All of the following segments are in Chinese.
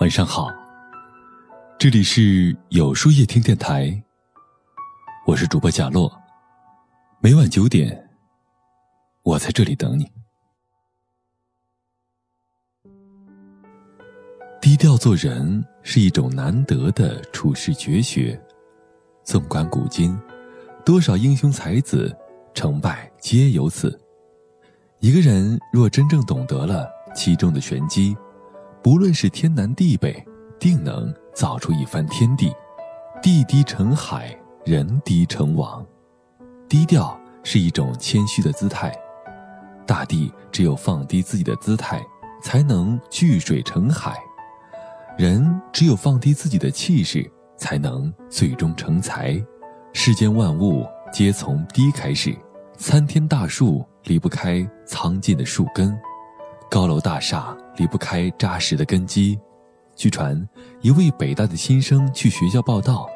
晚上好，这里是有书夜听电台，我是主播贾洛，每晚九点，我在这里等你。低调做人是一种难得的处世绝学，纵观古今，多少英雄才子成败皆由此。一个人若真正懂得了其中的玄机。不论是天南地北，定能造出一番天地。地低成海，人低成王。低调是一种谦虚的姿态。大地只有放低自己的姿态，才能聚水成海；人只有放低自己的气势，才能最终成才。世间万物皆从低开始，参天大树离不开苍劲的树根。高楼大厦离不开扎实的根基。据传，一位北大的新生去学校报道，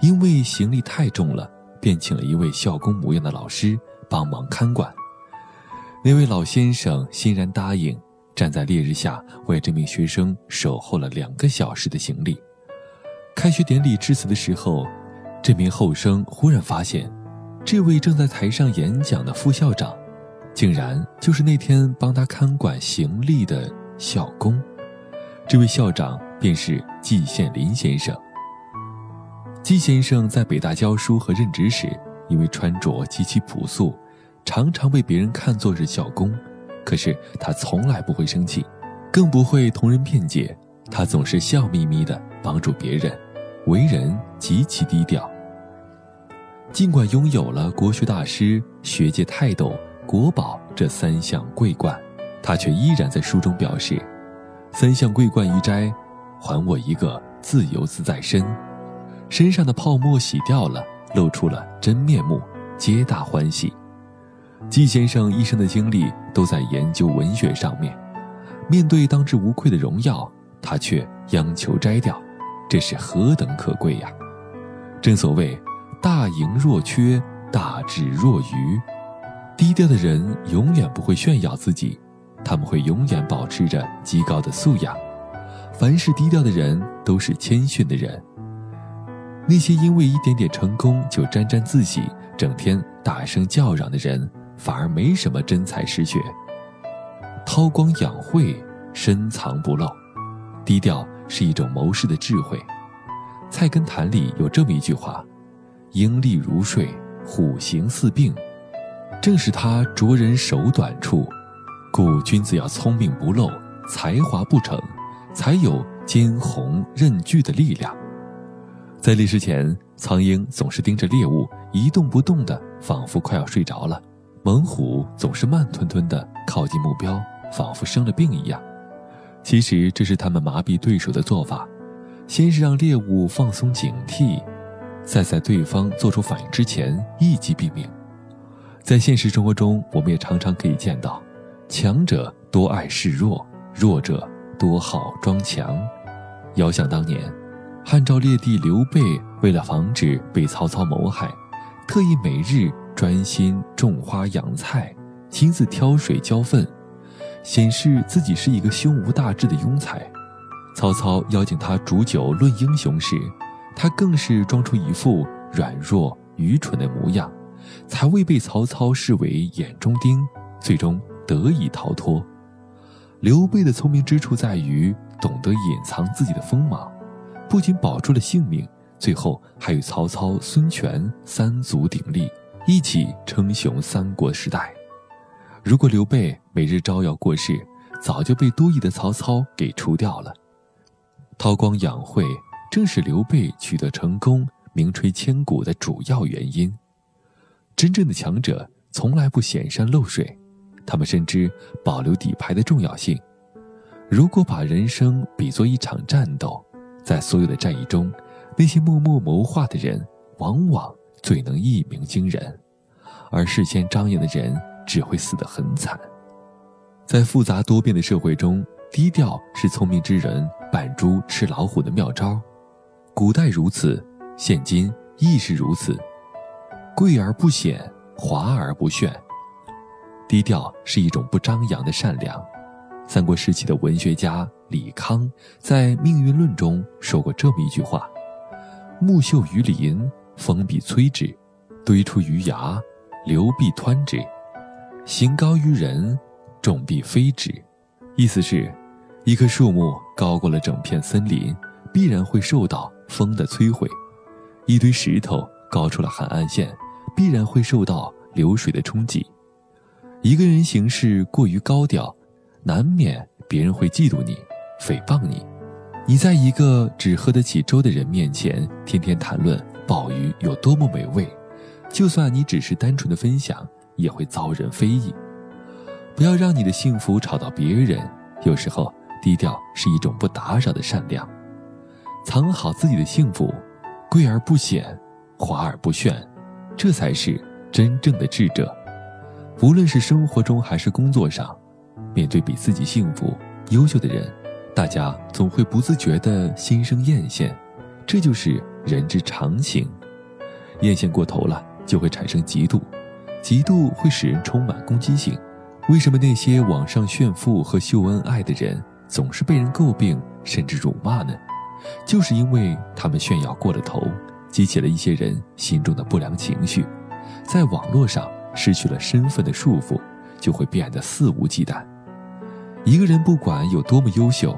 因为行李太重了，便请了一位校工模样的老师帮忙看管。那位老先生欣然答应，站在烈日下为这名学生守候了两个小时的行李。开学典礼致辞的时候，这名后生忽然发现，这位正在台上演讲的副校长。竟然就是那天帮他看管行李的校工，这位校长便是季羡林先生。季先生在北大教书和任职时，因为穿着极其朴素，常常被别人看作是校工。可是他从来不会生气，更不会同人辩解，他总是笑眯眯地帮助别人，为人极其低调。尽管拥有了国学大师、学界泰斗。国宝这三项桂冠，他却依然在书中表示：“三项桂冠一摘，还我一个自由自在身。”身上的泡沫洗掉了，露出了真面目，皆大欢喜。季先生一生的精力都在研究文学上面，面对当之无愧的荣耀，他却央求摘掉，这是何等可贵呀！正所谓“大盈若缺，大智若愚”。低调的人永远不会炫耀自己，他们会永远保持着极高的素养。凡是低调的人，都是谦逊的人。那些因为一点点成功就沾沾自喜、整天大声叫嚷的人，反而没什么真才实学。韬光养晦，深藏不露，低调是一种谋事的智慧。《菜根谭》里有这么一句话：“鹰立如睡，虎行似病。”正是他着人手短处，故君子要聪明不露，才华不逞，才有兼鸿任巨的力量。在猎食前，苍鹰总是盯着猎物，一动不动的，仿佛快要睡着了；猛虎总是慢吞吞的靠近目标，仿佛生了病一样。其实这是他们麻痹对手的做法，先是让猎物放松警惕，再在对方做出反应之前一击毙命。在现实生活中，我们也常常可以见到，强者多爱示弱，弱者多好装强。遥想当年，汉昭烈帝刘备为了防止被曹操谋害，特意每日专心种花养菜，亲自挑水浇粪，显示自己是一个胸无大志的庸才。曹操邀请他煮酒论英雄时，他更是装出一副软弱愚蠢的模样。才未被曹操视为眼中钉，最终得以逃脱。刘备的聪明之处在于懂得隐藏自己的锋芒，不仅保住了性命，最后还与曹操、孙权三足鼎立，一起称雄三国时代。如果刘备每日招摇过市，早就被多疑的曹操给除掉了。韬光养晦正是刘备取得成功、名垂千古的主要原因。真正的强者从来不显山露水，他们深知保留底牌的重要性。如果把人生比作一场战斗，在所有的战役中，那些默默谋划的人往往最能一鸣惊人，而事先张扬的人只会死得很惨。在复杂多变的社会中，低调是聪明之人扮猪吃老虎的妙招。古代如此，现今亦是如此。贵而不显，华而不炫。低调是一种不张扬的善良。三国时期的文学家李康在《命运论》中说过这么一句话：“木秀于林，风必摧之；堆出于崖，流必湍之；行高于人，众必非之。”意思是，一棵树木高过了整片森林，必然会受到风的摧毁；一堆石头高出了海岸线，必然会受到流水的冲击。一个人行事过于高调。难免别人会嫉妒你，诽谤你。你在一个只喝得起粥的人面前，天天谈论鲍鱼有多么美味，就算你只是单纯的分享，也会遭人非议。不要让你的幸福吵到别人。有时候，低调是一种不打扰的善良。藏好自己的幸福，贵而不显，华而不炫，这才是真正的智者。无论是生活中还是工作上。面对比自己幸福、优秀的人，大家总会不自觉地心生艳羡，这就是人之常情。艳羡过头了，就会产生嫉妒，嫉妒会使人充满攻击性。为什么那些网上炫富和秀恩爱的人总是被人诟病甚至辱骂呢？就是因为他们炫耀过了头，激起了一些人心中的不良情绪，在网络上失去了身份的束缚，就会变得肆无忌惮。一个人不管有多么优秀，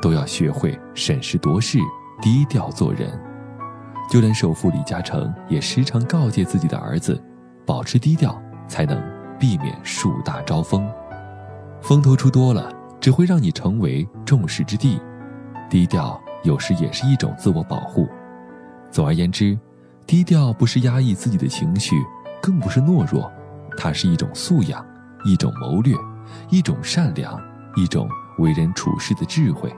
都要学会审时度势、低调做人。就连首富李嘉诚也时常告诫自己的儿子，保持低调，才能避免树大招风。风头出多了，只会让你成为众矢之的。低调有时也是一种自我保护。总而言之，低调不是压抑自己的情绪，更不是懦弱，它是一种素养，一种谋略。一种善良，一种为人处事的智慧。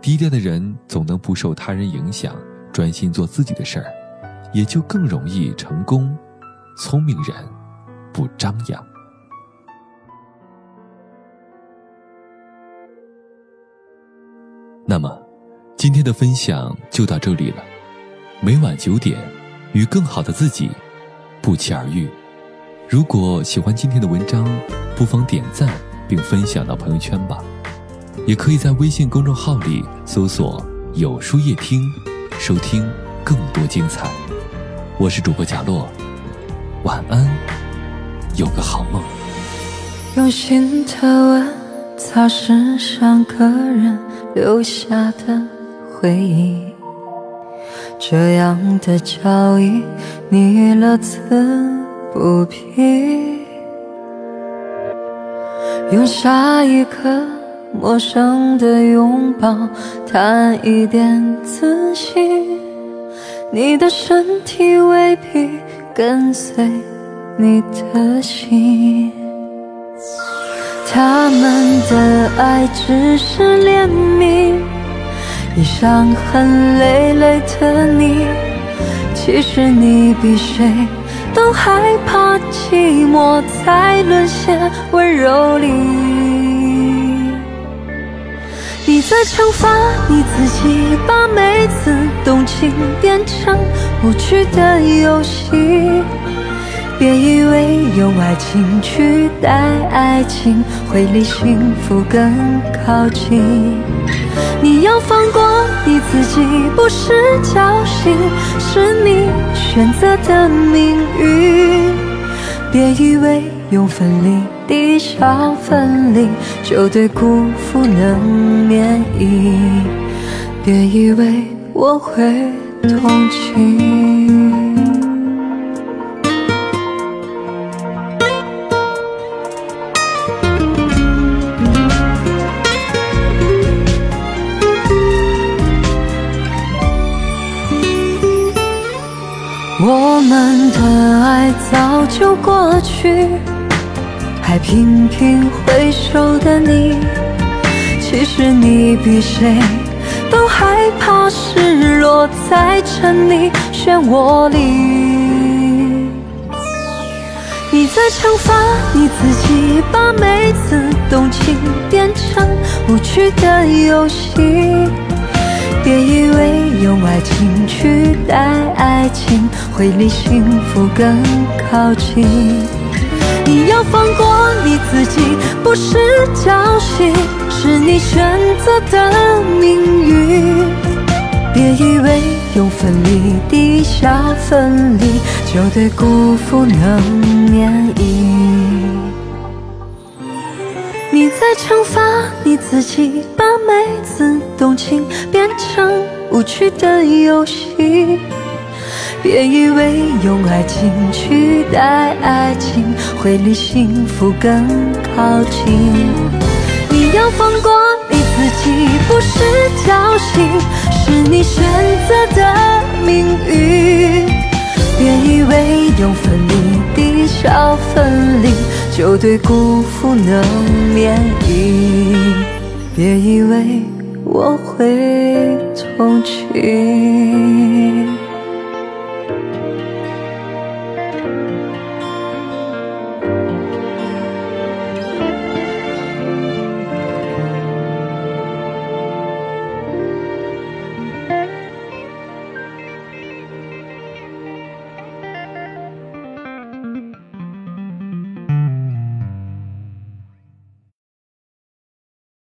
低调的人总能不受他人影响，专心做自己的事儿，也就更容易成功。聪明人不张扬。那么，今天的分享就到这里了。每晚九点，与更好的自己不期而遇。如果喜欢今天的文章，不妨点赞并分享到朋友圈吧。也可以在微信公众号里搜索“有书夜听”，收听更多精彩。我是主播贾洛，晚安，有个好梦。用心的吻擦拭上个人留下的回忆，这样的交易，你乐此。不疲用下一刻陌生的拥抱谈一点自信，你的身体未必跟随你的心，他们的爱只是怜悯，已伤痕累累的你，其实你比谁。都害怕寂寞在沦陷温柔里，你在惩罚你自己，把每次动情变成无趣的游戏。别以为用爱情取代爱情，会离幸福更靠近。你要放过你自己，不是侥幸，是你选择的命运。别以为用分离抵消分离，就对辜负能免疫。别以为我会同情。频频回首的你，其实你比谁都害怕失落在沉溺漩涡里。你在惩罚你自己，把每次动情变成无趣的游戏。别以为用爱情取代爱情，会离幸福更靠近。放过你自己，不是侥幸，是你选择的命运。别以为用分离抵消分离，就对辜负能免疫。你在惩罚你自己，把每次动情变成无趣的游戏。别以为用爱情取代爱情，会离幸福更靠近。你要放过你自己，不是侥幸，是你选择的命运。别以为用分离抵消分离，就对辜负能免疫。别以为我会同情。